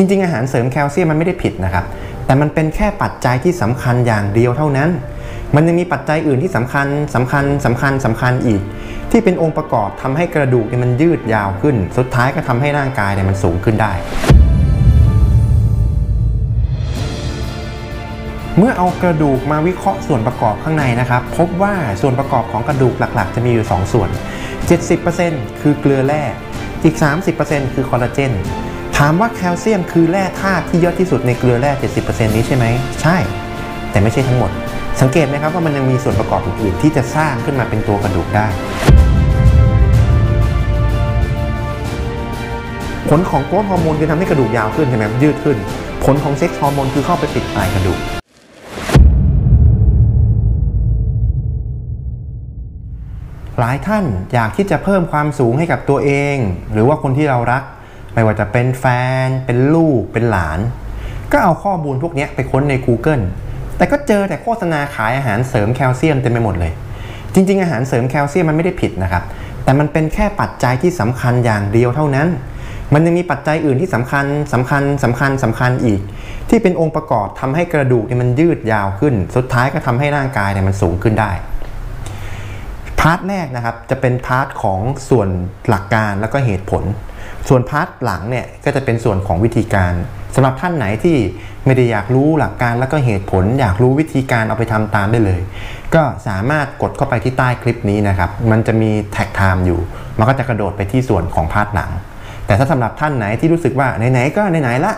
จริง ๆ อาหารเสริมแคลเซียมมันไม่ได้ผิดนะครับ แต่มันเป็นแค่ปัจจัยที่สำคัญอย่างเดียวเท่านั้น มันยังมีปัจจัยอื่นที่สำคัญสำคัญสำคัญสำคัญอีก ที่เป็นองค์ประกอบทำให้กระดูกเนี่ยมันยืดยาวขึ้น สุดท้ายก็ทำให้ร่างกายเนี่ยมันสูงขึ้นได้ เมื่อเอากระดูกมาวิเคราะห์ส่วนประกอบข้างในนะครับ พบว่าส่วนประกอบของกระดูกหลักๆ จะมีอยู่ 2 ส่วน 70%คือเกลือแร่อีก 30%คือคอลลาเจน ถามว่าแคลเซียมคือแร่ธาตุที่เยอะที่สุดในเกลือแร่ 70%นี้ใช่ไหม ใช่ แต่ไม่ใช่ทั้งหมด สังเกตไหมครับว่ามันยังมีส่วนประกอบอื่นๆที่จะสร้างขึ้นมาเป็นตัวกระดูกได้ ผลของโกรทฮอร์โมนคือทำให้กระดูกยาวขึ้นใช่ไหมยืดขึ้น ผลของเซ็กซ์ฮอร์โมนคือเข้าไปปิดปลายกระดูกหลายท่านอยากที่จะเพิ่มความสูงให้กับตัวเอง หรือว่าคนที่เรารัก ไม่ว่าจะเป็นแฟน เป็นลูก เป็นหลาน ก็เอาข้อมูลพวกนี้ไปค้นใน Google แต่ก็เจอแต่โฆษณาขายอาหารเสริมแคลเซียมเต็มไปหมดเลย จริง ๆ อาหารเสริมแคลเซียมมันไม่ได้ผิดนะครับ แต่มันเป็นแค่ปัจจัยที่สำคัญอย่างเดียวเท่านั้น มันยังมีปัจจัยอื่นที่สำคัญสำคัญสำคัญสำคัญอีก ที่เป็นองค์ประกอบทำให้กระดูกเนี่ยมันยืดยาวขึ้น สุดท้ายก็ทำให้ร่างกายเนี่ยมันสูงขึ้นได้part แรกนะครับจะเป็น part ของส่วนหลักการแล้วก็เหตุผล ส่วน part หลังเนี่ยก็จะเป็นส่วนของวิธีการสำหรับท่านไหนที่ไม่ได้อยากรู้หลักการแล้วก็เหตุผล อยากรู้วิธีการเอาไปทำตามได้เลย ก็สามารถกดเข้าไปที่ใต้คลิปนี้นะครับ มันจะมี tag time อยู่ มันก็จะกระโดดไปที่ส่วนของ part หลัง แต่ถ้าสำหรับท่านไหนที่รู้สึกว่าไหนๆก็ไหนๆละ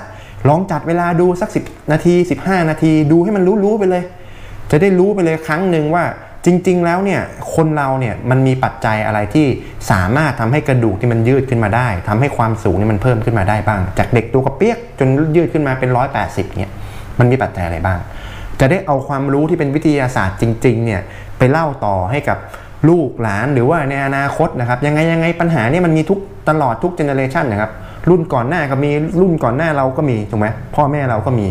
ลองจัดเวลาดูสัก 10 นาที 15 นาที ดูให้มันรู้ๆไปเลย จะได้รู้ไปเลยครั้งหนึ่งว่า จริง ๆ แล้วเนี่ยคนเราเนี่ยมันมีปัจจัยอะไรที่สามารถทำให้กระดูกที่มันยืดขึ้นมาได้ทำให้ความสูงนี่มันเพิ่มขึ้นมาได้บ้าง จากเด็กตัวกระเปียกจนยืดขึ้นมาเป็น 180เนี่ยมันมีปัจจัยอะไรบ้าง จะได้เอาความรู้ที่เป็นวิทยาศาสตร์จริงๆเนี่ยไปเล่าต่อให้กับลูกหลานหรือว่าในอนาคตนะครับยังไงยังไงปัญหาเนี่ยมันมีทุกตลอดทุกเจเนเรชันนะครับรุ่นก่อนหน้าก็มีรุ่นก่อนหน้าเราก็มีถูกไหมพ่อแม่เราก็มี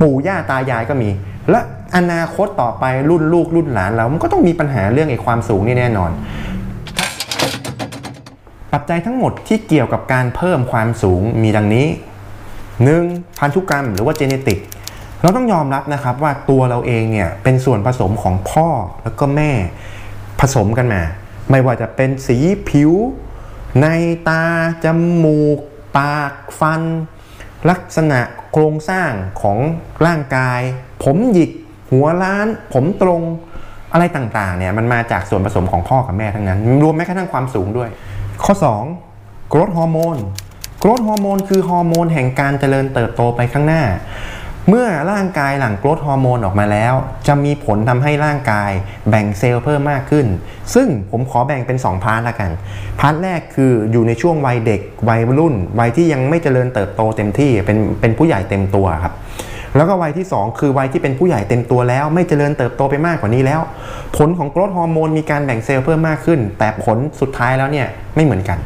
ปู่ย่าตายายก็มี และ อนาคตต่อไปรุ่นลูกรุ่นหลานเรา มันก็ต้องมีปัญหาเรื่องไอ้ความสูงนี่แน่นอน ปัจจัยทั้งหมดที่เกี่ยวกับการเพิ่มความสูงมีดังนี้ 1. พันธุกรรมหรือว่าเจเนติกเราต้องยอมรับนะครับว่าตัวเราเองเนี่ยเป็นส่วนผสมของพ่อแล้วก็แม่ผสมกันมา ไม่ว่าจะเป็นสีผิว ในตา จมูก ปาก ฟัน ลักษณะโครงสร้างของร่างกาย ผมหยิก หัวล้าน ผมตรงอะไรต่างๆเนี่ยมันมาจากส่วนผสมของพ่อกับแม่ทั้งนั้น รวมแม้กระทั่งความสูงด้วย ข้อ 2. โกรทฮอร์โมนโกรทฮอร์โมนคือฮอร์โมนแห่งการเจริญเติบโตไปข้างหน้า เมื่อร่างกายหลั่งโกรทฮอร์โมนออกมาแล้ว จะมีผลทำให้ร่างกายแบ่งเซลล์เพิ่มมากขึ้น ซึ่งผมขอแบ่งเป็น 2 part ละกัน part แรกคืออยู่ในช่วงวัยเด็กวัยรุ่น วัยที่ยังไม่เจริญเติบโตเต็มที่เป็นเป็นผู้ใหญ่เต็มตัวครับ แล้วก็วัยที่ 2 คือวัยที่เป็นผู้ใหญ่เต็มตัวแล้ว ไม่เจริญเติบโตไปมากกว่านี้แล้ว ผลของ growth hormone มีการแบ่งเซลล์เพิ่มมากขึ้น แต่ผลสุดท้ายแล้วเนี่ยไม่เหมือนกัน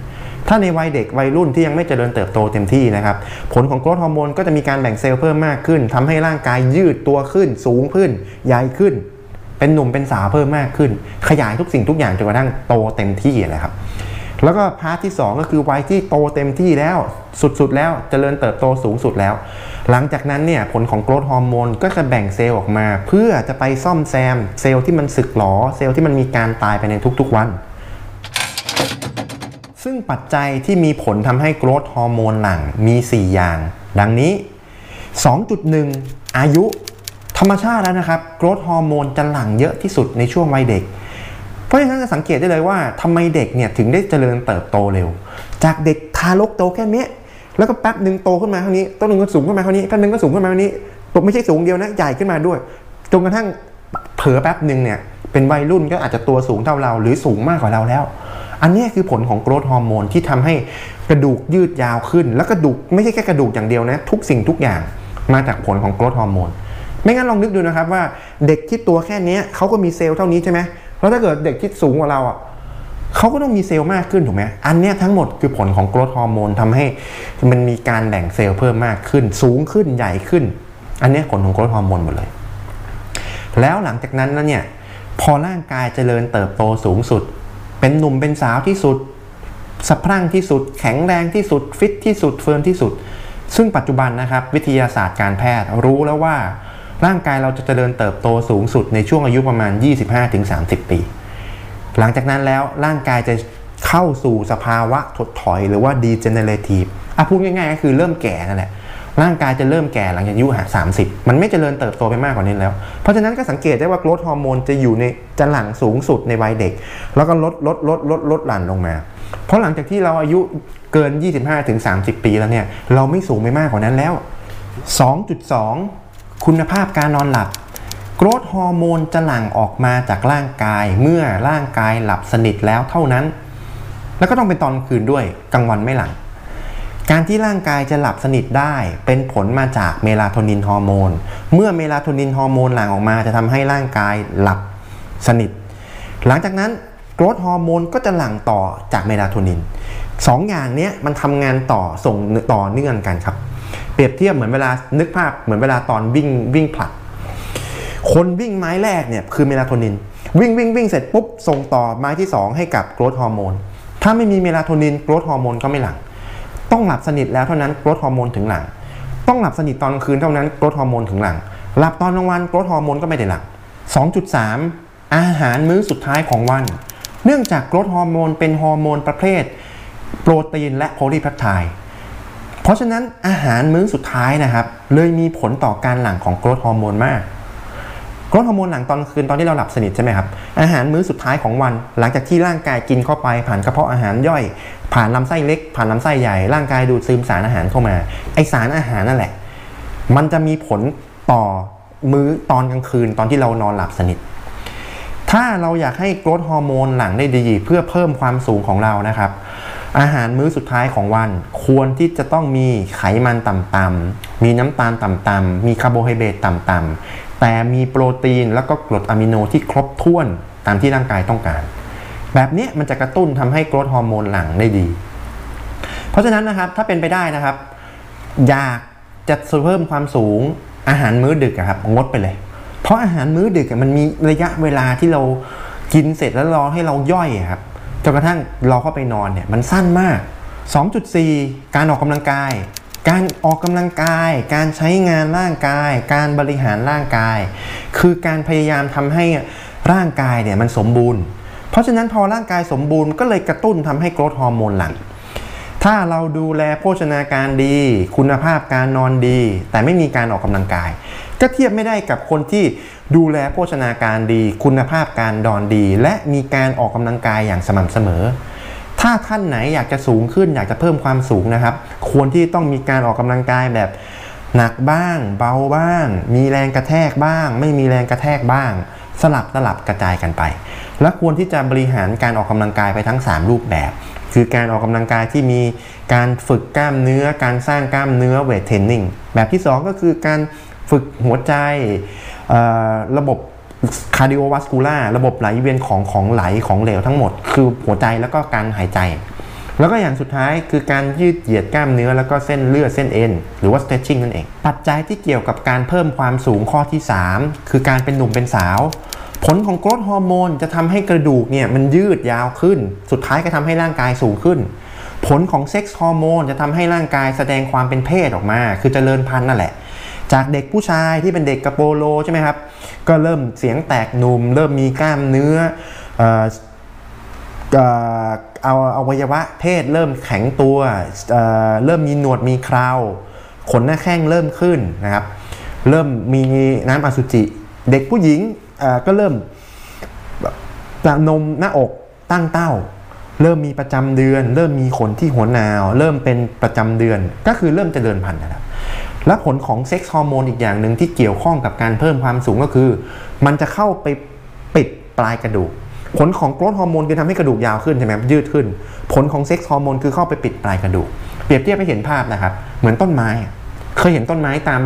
ถ้าในวัยเด็กวัยรุ่นที่ยังไม่เจริญเติบโตเต็มที่นะครับผลของ growth hormone ก็จะมีการแบ่งเซลล์เพิ่มมากขึ้นทำให้ร่างกายยืดตัวขึ้น สูงขึ้นใหญ่ขึ้น เป็นหนุ่มเป็นสาวเพิ่มมากขึ้น ขยายทุกสิ่งทุกอย่างจนกระทั่งโตเต็มที่นะครับ แล้วก็ part ที่ 2 ก็คือวัยที่โตเต็มที่แล้วสุดๆ แล้วเจริญเติบโตสูงสุดแล้ว หลังจากนั้นเนี่ยผลของ growth hormone ก็จะแบ่งเซลล์ออกมา เพื่อจะไปซ่อมแซม เซลล์ที่มันสึกหรอเซลล์ที่มันมีการตายไปในทุกๆวัน ซึ่งปัจจัยที่มีผลทำให้ growth hormone หลั่งมี 4 อย่าง ดังนี้ 2.1 อายุธรรมชาติแล้วนะครับโกรทฮอร์โมนจะหลั่งเยอะที่สุดในช่วงวัยเด็ก เพราะฉะนั้นจะสังเกตได้เลยว่าทำไมเด็กเนี่ยถึงได้เจริญเติบโตเร็ว จากเด็กทารกโตแค่เนี้ยแล้วก็แป๊บหนึ่งโตขึ้นมาเท่านี้ต้นหนึ่งก็สูงขึ้นมาเท่านี้แป๊บหนึ่งก็สูงขึ้นมาเท่านี้ตัวไม่ใช่สูงเดียวนะใหญ่ขึ้นมาด้วยจนกระทั่งเผลอแป๊บหนึ่งเนี่ยเป็นวัยรุ่นก็อาจจะตัวสูงเท่าเรา หรือสูงมากกว่าเราแล้ว อันนี้คือผลของโกรทฮอร์โมนที่ทำให้กระดูกยืดยาวขึ้น แล้วกระดูกไม่ใช่แค่กระดูกอย่างเดียวนะ ทุกสิ่งทุกอย่างมาจากผลของ growth hormone ไม่งั้นลองนึกดูนะครับว่าเด็กที่ตัวแค่นี้เขาก็มีเซลล์เท่านี้ใช่ไหม แล้วถ้าเกิดเด็กที่สูงกว่าเราอะเขาก็ต้องมีเซลล์มากขึ้นถูกไหมอันนี้ทั้งหมดคือผลของ growth hormone ทำให้มันมีการแบ่งเซลล์เพิ่มมากขึ้น สูงขึ้นใหญ่ขึ้น อันนี้ผลของ growth hormone หมดเลย แล้วหลังจากนั้นแล้วเนี่ยพอร่างกายเจริญเติบโตสูงสุด เป็นหนุ่มเป็นสาวที่สุดสะพรั่งที่สุด แข็งแรงที่สุด ฟิตที่สุดเฟิร์มที่สุด ซึ่งปัจจุบันนะครับ วิทยาศาสตร์การแพทย์รู้แล้วว่า ร่างกายเราจะเจริญเติบโตสูงสุดในช่วงอายุประมาณ 25-30 ปี หลังจากนั้นแล้วร่างกายจะเข้าสู่สภาวะถดถอยหรือว่า degenerative อะพูดง่ายๆก็คือเริ่มแก่นั่นแหละร่างกายจะเริ่มแก่หลังจากอายุสามสิบมันไม่จเจริญเติบโตไปมากกว่านี้แล้ว เพราะฉะนั้นก็สังเกตได้ว่าโกรทฮอร์โมนจะอยู่ในจะหลั่งสูงสุดในวัยเด็ก แล้วก็ลดลดลดลดลดหลั่นลงมา เพราะหลังจากที่เราอายุเกิน 25-30 ปีแล้วเนี่ย เราไม่สูงไปมากกว่านั้นแล้ว 2.2 คุณภาพการนอนหลับโกรทฮอร์โมนจะหลั่งออกมาจากร่างกายเมื่อร่างกายหลับสนิทแล้วเท่านั้น แล้วก็ต้องเป็นตอนคืนด้วยกลางวันไม่หลัง การที่ร่างกายจะหลับสนิทได้เป็นผลมาจากเมลาโทนินฮอร์โมนเมื่อเมลาโทนินฮอร์โมนหลั่งออกมาจะทำให้ร่างกายหลับสนิท หลังจากนั้น growth hormone ก็จะหลั่งต่อจากเมลาโทนินสองอย่างนี้มันทำงานต่อส่งต่อเนื่องกันครับ เปรียบเทียบเหมือนเวลานึกภาพเหมือนเวลาตอนวิ่งวิ่งผลัด คนวิ่งไม้แรกเนี่ยคือเมลาโทนิน วิ่งวิ่งวิ่งเสร็จปุ๊บส่งต่อไม้ที่ 2 ให้กับ growth hormone ถ้าไม่มีเมลาโทนิน growth hormone ก็ไม่หลั่งต้องหลับสนิทแล้วเท่านั้น growth hormone ถึงหลั่งต้องหลับสนิทตอนกลางคืนเท่านั้น growth hormone ถึงหลั่งหลับตอนกลางวัน growth hormone ก็ไม่ได้หลั่ง2.3 อาหารมื้อสุดท้ายของวัน เนื่องจาก growth hormone เป็นฮอร์โมนประเภท โปรตีนและ polypeptide เพราะฉะนั้นอาหารมื้อสุดท้ายนะครับ เลยมีผลต่อการหลั่งของ growth hormone มาก growth hormone หลั่งตอนคืนตอนที่เราหลับสนิทใช่ไหมครับอาหารมื้อสุดท้ายของวัน หลังจากที่ร่างกายกินเข้าไป ผ่านกระเพาะอาหารย่อย ผ่านลำไส้เล็ก ผ่านลำไส้ใหญ่ร่างกายดูดซึมสารอาหารเข้ามา ไอสารอาหารนั่นแหละ มันจะมีผลต่อมื้อตอนกลางคืนตอนที่เรานอนหลับสนิท ถ้าเราอยากให้ growth hormone หลั่งได้ดี เพื่อเพิ่มความสูงของเรานะครับ อาหารมื้อสุดท้ายของวัน ควรที่จะต้องมีไขมันต่ำๆมีน้ำตาลต่ำๆมีคาร์โบไฮเดรตต่ำๆแต่มีโปรตีนแล้วก็กรดอะมิโนที่ครบถ้วนตามที่ร่างกายต้องการ แบบนี้มันจะกระตุ้นทำให้กรทฮอร์โมนหลั่งได้ดี เพราะฉะนั้นนะครับถ้าเป็นไปได้นะครับ อยากจะเพิ่มความสูงอาหารมื้อดึกครับงดไปเลย เพราะอาหารมื้อดึกมันมีระยะเวลาที่เรากินเสร็จแล้วรอให้เราย่อยครับ จนกระทั่งเราเข้าไปนอนเนี่ยมันสั้นมาก 2.4 การออกกำลังกาย การออกกำลังกาย การใช้งานร่างกาย การบริหารร่างกาย คือการพยายามทำให้ร่างกายเนี่ยมันสมบูรณ์ เพราะฉะนั้นพอร่างกายสมบูรณ์ก็เลยกระตุ้นทำให้โกรทฮอร์โมนหลั่งถ้าเราดูแลโภชนาการดี คุณภาพการนอนดี แต่ไม่มีการออกกำลังกาย ก็เทียบไม่ได้กับคนที่ดูแลโภชนาการดี คุณภาพการนอนดี และมีการออกกำลังกายอย่างสม่ำเสมอ ถ้าท่านไหนอยากจะสูงขึ้นอยากจะเพิ่มความสูงนะครับ ควรที่ต้องมีการออกกำลังกายแบบหนักบ้าง เบาบ้าง มีแรงกระแทกบ้าง ไม่มีแรงกระแทกบ้าง สลับสลับกระจายกันไป และควรที่จะบริหารการออกกำลังกายไปทั้ง 3 รูปแบบ คือการออกกำลังกายที่มีการฝึกกล้ามเนื้อ การสร้างกล้ามเนื้อเวทเทรนนิ่งแบบที่ 2 ก็คือการ ฝึกหัวใจระบบcardiovascular ระบบไหลเวียนของของไหลของเหลวทั้งหมด คือหัวใจแล้วก็การหายใจ แล้วก็อย่างสุดท้ายคือการยืดเหยียดกล้ามเนื้อแล้วก็เส้นเลือดเส้นเอ็นหรือว่า stretching นั่นเอง ปัจจัยที่เกี่ยวกับการเพิ่มความสูงข้อที่ 3 คือการเป็นหนุ่มเป็นสาว ผลของ growth hormone จะทำให้กระดูกเนี่ยมันยืดยาวขึ้น สุดท้ายก็ทำให้ร่างกายสูงขึ้น ผลของ sex hormone จะทำให้ร่างกายแสดงความเป็นเพศออกมา คือเจริญพันธุ์นั่นแหละ จากเด็กผู้ชายที่เป็นเด็กกระโปโลใช่ไหมครับ ก็เริ่มเสียงแตกหนุ่ม เริ่มมีกล้ามเนื้อเอ่อเอาอวัยวะเพศเริ่มแข็งตัวเเริ่มมีหนวดมีคราวขนหน้าแข้งเริ่มขึ้นนะครับ เริ่มมีน้ำอสุจิ เด็กผู้หญิงก็เริ่มแบบนมหน้าอกตั้งเต้า เริ่มมีประจำเดือน เริ่มมีขนที่หัวนาว เริ่มเป็นประจำเดือนก็คือเริ่มเจริญพันธุ์นะครับ และผลของ sex hormone อีกอย่างหนึ่งที่เกี่ยวข้องกับการเพิ่มความสูงก็คือ มันจะเข้าไปปิดปลายกระดูก ผลของ growth hormone คือทำให้กระดูกยาวขึ้นใช่ไหมยืดขึ้น ผลของ sex hormone คือเข้าไปปิดปลายกระดูก เปรียบเทียบให้เห็นภาพนะครับ เหมือนต้นไม้ เคยเห็นต้นไม้ตาม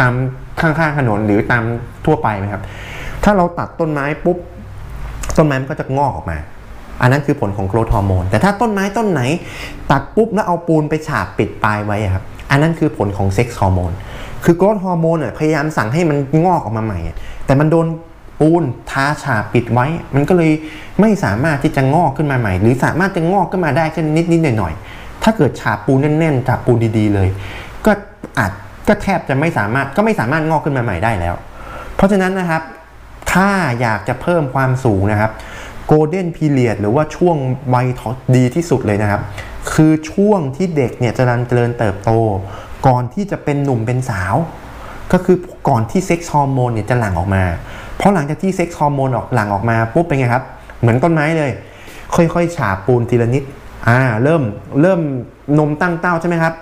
ตามข้างๆถนนหรือตามทั่วไปไหมครับ ถ้าเราตัดต้นไม้ปุ๊บต้นไม้มันก็จะงอกออกมา อันนั้นคือผลของ growth hormone แต่ถ้าต้นไม้ต้นไหน ตัดปุ๊บแล้วเอาปูนไปฉาบปิดปลายไว้ครับ อันนั้นคือผลของ sex hormone คือ growth hormone พยายามสั่งให้มันงอกออกมาใหม่ แต่มันโดนปูนทาฉาบปิดไว้ มันก็เลยไม่สามารถที่จะงอกขึ้นมาใหม่ หรือสามารถจะงอกขึ้นมาได้แค่นิดนิดหน่อยหน่อยๆถ้าเกิดฉาบปูนแน่นๆฉาบปูนดีๆเลย ก็อัดก็แทบจะไม่สามารถก็ไม่สามารถงอกขึ้นมาใหม่ได้แล้ว เพราะฉะนั้นนะครับ ถ้าอยากจะเพิ่มความสูงนะครับgolden period หรือว่าช่วงวัยดีที่สุดเลยนะครับ คือช่วงที่เด็กเนี่ยจะรันเจริญเติบโต ก่อนที่จะเป็นหนุ่มเป็นสาว ก็คือก่อนที่ sex hormone เนี่ยจะหลั่งออกมา เพราะหลังจากที่ sex hormone ออกหลั่งออกมาปุ๊บเป็นไงครับ เหมือนต้นไม้เลย ค่อยๆ ฉาบปูนทีละนิดอ่าเริ่มเริ่มนมตั้งเต้าใช่ไหมครับ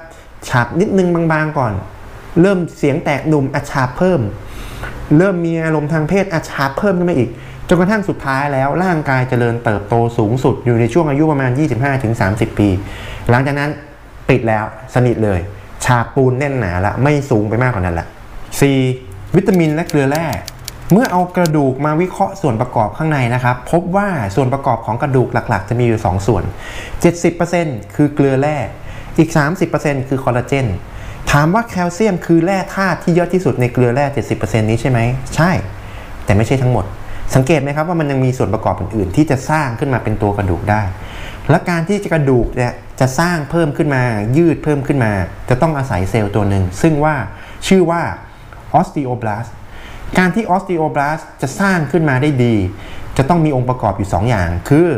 ฉาบนิดนึงบางๆก่อน เริ่มเสียงแตกหนุ่มอาฉาบเพิ่ม เริ่มมีอารมณ์ทางเพศอาฉาบเพิ่มขึ้นมาอีก จนกระทั่งสุดท้ายแล้วร่างกายเจริญเติบโตสูงสุดอยู่ในช่วงอายุประมาณ 25-30 ปี หลังจากนั้นปิดแล้วสนิทเลย ฉาบปูนแน่นหนาละไม่สูงไปมากกว่านั้นละ 4. วิตามินและเกลือแร่เมื่อเอากระดูกมาวิเคราะห์ส่วนประกอบข้างในนะครับ พบว่าส่วนประกอบของกระดูกหลักๆ จะมีอยู่ 2 ส่วน 70%คือเกลือแร่อีก 30%คือคอลลาเจนถามว่าแคลเซียมคือแร่ธาตุที่เยอะที่สุดในเกลือแร่ 70%นี้ใช่ไหม ใช่ แต่ไม่ใช่ทั้งหมด สังเกตไหมครับว่ามันยังมีส่วนประกอบอื่นๆ ที่จะสร้างขึ้นมาเป็นตัวกระดูกได้ และการที่กระดูกเนี่ยจะสร้างเพิ่มขึ้นมายืดเพิ่มขึ้นมา จะต้องอาศัยเซลล์ตัวหนึ่ง ซึ่งว่าชื่อว่าออสติโอบลาสการที่ออสติโอบลาสจะสร้างขึ้นมาได้ดี จะต้องมีองค์ประกอบอยู่ 2ออย่าง คือ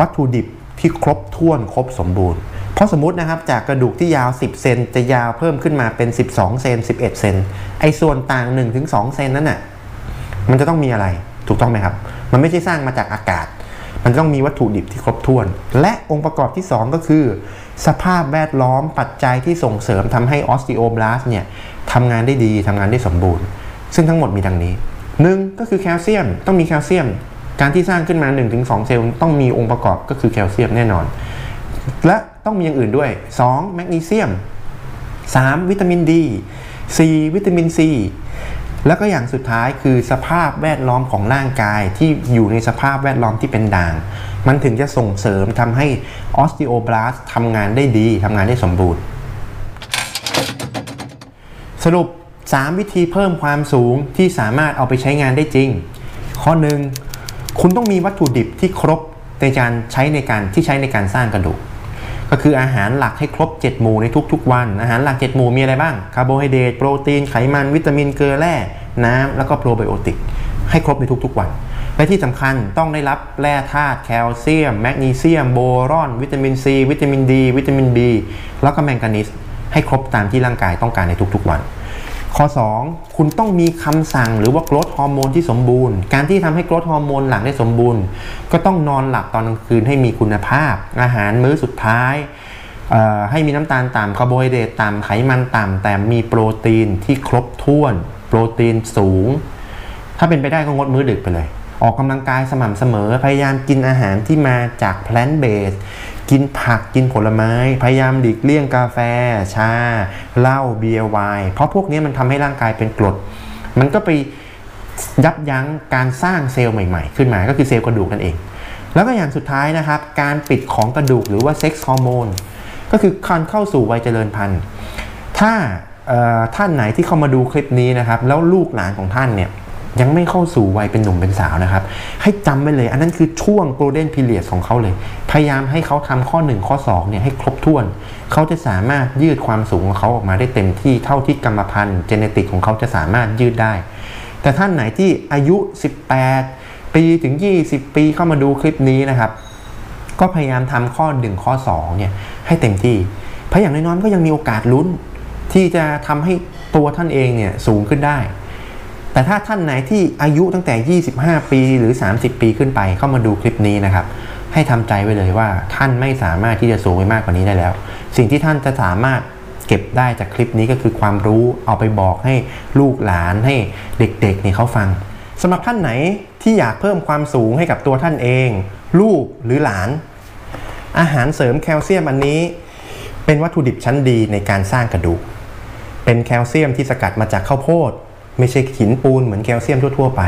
วัตถุดิบที่ครบถ้วนครบสมบูรณ์ เพราะสมมตินะครับจากกระดูกที่ยาว 10 เซนจะยาวเพิ่มขึ้นมาเป็น 12 เซน11 เซนไอ้ส่วนต่าง 1-2 เซนนั้นน่ะมันจะต้องมีอะไร ถูกต้องไหมครับ มันไม่ใช่สร้างมาจากอากาศ มันต้องมีวัตถุดิบที่ครบถ้วน และองค์ประกอบที่ 2 ก็คือ สภาพแวดล้อมปัจจัยที่ส่งเสริมทำให้ออสติโอบลาสเนี่ยทำงานได้ดีทำงานได้สมบูรณ์ ซึ่งทั้งหมดมีดังนี้ 1. ก็คือแคลเซียมต้องมีแคลเซียม การที่สร้างขึ้นมา 1-2 เซลล์ต้องมีองค์ประกอบก็คือแคลเซียมแน่นอน และต้องมีอย่างอื่นด้วย 2. แมกนีเซียม 3. วิตามินดี 4. วิตามินซี แล้วก็อย่างสุดท้ายคือสภาพแวดล้อมของร่างกายที่อยู่ในสภาพแวดล้อมที่เป็นด่าง มันถึงจะส่งเสริมทำให้ออสติโอบลาสทำงานได้ดีทำงานได้สมบูรณ์ สรุป 3 วิธีเพิ่มความสูงที่สามารถเอาไปใช้งานได้จริง ข้อ 1 คุณต้องมีวัตถุดิบที่ครบในการใช้ในการที่ใช้ในการสร้างกระดูก ก็คืออาหารหลักให้ครบ 7 หมู่ในทุกๆ วัน อาหารหลัก 7 หมู่มีอะไรบ้างคาร์โบไฮเดรตโปรตีนไขมันวิตามินเกลือแร่น้ำแล้วก็โปรไบโอติก ให้ครบในทุกๆ วัน และที่สำคัญต้องได้รับแร่ธาตุแคลเซียม แมกนีเซียม โบรอน วิตามินซีวิตามินดีวิตามินบีแล้วก็แมงกานีสให้ครบตามที่ร่างกายต้องการในทุกๆ วัน ข้อ 2 คุณต้องมีคำสั่งหรือว่า growth hormone ที่สมบูรณ์ การที่ทำให้ growth hormone หลั่งได้สมบูรณ์ ก็ต้องนอนหลับตอนกลางคืนให้มีคุณภาพ อาหารมื้อสุดท้ายให้มีน้ำตาลต่ำคาร์โบไฮเดรตต่ำไขมันต่ำแต่มีโปรตีนที่ครบถ้วน โปรตีนสูง ถ้าเป็นไปได้ก็งดมื้อดึกไปเลย ออกกำลังกายสม่ำเสมอ พยายามกินอาหารที่มาจาก plant-based กินผักกินผลไม้ พยายามหลีกเลี่ยงกาแฟ ชาเหล้าเบียร์ไวน์เพราะพวกนี้มันทำให้ร่างกายเป็นกรด มันก็ไปยับยั้งการสร้างเซลล์ใหม่ ๆ ขึ้นมาก็คือเซลล์กระดูกนั่นเอง แล้วก็อย่างสุดท้ายนะครับ การปิดของกระดูกหรือว่า sex hormone ก็คือการเข้าสู่วัยเจริญพันธุ์ ถ้าท่านไหนที่เข้ามาดูคลิปนี้นะครับ แล้วลูกหลานของท่านเนี่ย ยังไม่เข้าสู่วัยเป็นหนุ่มเป็นสาวนะครับ ให้จำไว้เลย อันนั้นคือช่วง golden period ของเขาเลย พยายามให้เขาทำข้อ 1 ข้อ2เนี่ยให้ครบถ้วน เขาจะสามารถยืดความสูงของเขาออกมาได้เต็มที่เท่าที่กรรมพันธุ์เจเนติกของเขาจะสามารถยืดได้ แต่ท่านไหนที่อายุ 18 ปีถึง 20 ปีเข้ามาดูคลิปนี้นะครับ ก็พยายามทำข้อ 1 ข้อ2เนี่ยให้เต็มที่เพราะอย่างน้อยๆก็ยังมีโอกาสลุ้น ที่จะทำให้ตัวท่านเองเนี่ยสูงขึ้นได้ แต่ถ้าท่านไหนที่อายุตั้งแต่ 25 ปีหรือ 30 ปีขึ้นไปเข้ามาดูคลิปนี้นะครับ ให้ทำใจไว้เลยว่าท่านไม่สามารถที่จะสูงไปมากกว่านี้ได้แล้ว สิ่งที่ท่านจะสามารถเก็บได้จากคลิปนี้ก็คือความรู้เอาไปบอกให้ลูกหลานให้เด็กๆเนี่ยเขาฟังสำหรับท่านไหนที่อยากเพิ่มความสูงให้กับตัวท่านเอง ลูกหรือหลาน อาหารเสริมแคลเซียมอันนี้ เป็นวัตถุดิบชั้นดีในการสร้างกระดูก เป็นแคลเซียมที่สกัดมาจากข้าวโพด ไม่ใช่หินปูนเหมือนแคลเซียมทั่ว ๆ ไป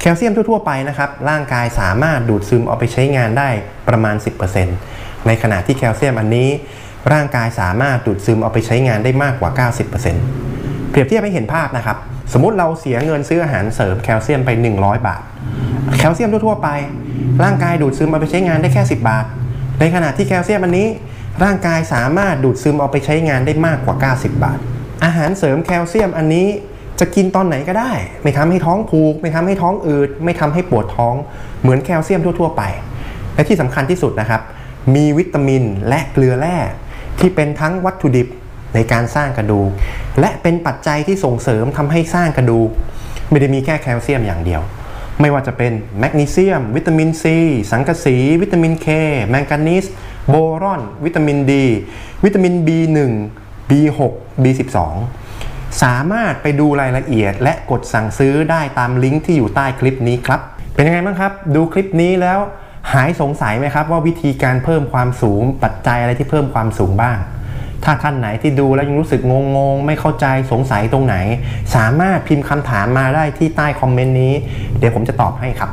แคลเซียมทั่ว ๆ ไปนะครับร่างกายสามารถดูดซึมเอาไปใช้งานได้ประมาณ 10%ในขณะที่แคลเซียมอันนี้ ร่างกายสามารถดูดซึมเอาไปใช้งานได้มากกว่า 90%เปรียบเทียบให้เห็นภาพนะครับ สมมติเราเสียเงินซื้ออาหารเสริมแคลเซียมไป 100 บาท แคลเซียมทั่ว ๆ ไป ร่างกายดูดซึมเอาไปใช้งานได้แค่ 10 บาท ในขณะที่แคลเซียมอันนี้ ร่างกายสามารถดูดซึมเอาไปใช้งานได้มากกว่า 90 บาท อาหารเสริมแคลเซียมอันนี้ จะกินตอนไหนก็ได้ ไม่ทำให้ท้องผูก ไม่ทำให้ท้องอืดไม่ทำให้ปวดท้องเหมือนแคลเซียมทั่ว ๆ ไป และที่สำคัญที่สุดนะครับ มีวิตามินและเกลือแร่ที่เป็นทั้งวัตถุดิบในการสร้างกระดูก และเป็นปัจจัยที่ส่งเสริมทำให้สร้างกระดูก ไม่ได้มีแค่แคลเซียมอย่างเดียว ไม่ว่าจะเป็นแมกนีเซียม วิตามินซีสังกะสี วิตามินเคแมงกานีสโบรอน วิตามินดี วิตามิน B1 B6 B12 สามารถไปดูรายละเอียด และกดสั่งซื้อได้ตามลิงก์ที่อยู่ใต้คลิปนี้ครับ เป็นยังไงบ้างครับ ดูคลิปนี้แล้วหายสงสัยไหมครับว่าวิธีการเพิ่มความสูงปัจจัยอะไรที่เพิ่มความสูงบ้าง ถ้าท่านไหนที่ดูแล้วยังรู้สึกงงงๆไม่เข้าใจสงสัยตรงไหน สามารถพิมพ์คำถามมาได้ที่ใต้คอมเมนต์นี้ เดี๋ยวผมจะตอบให้ครับ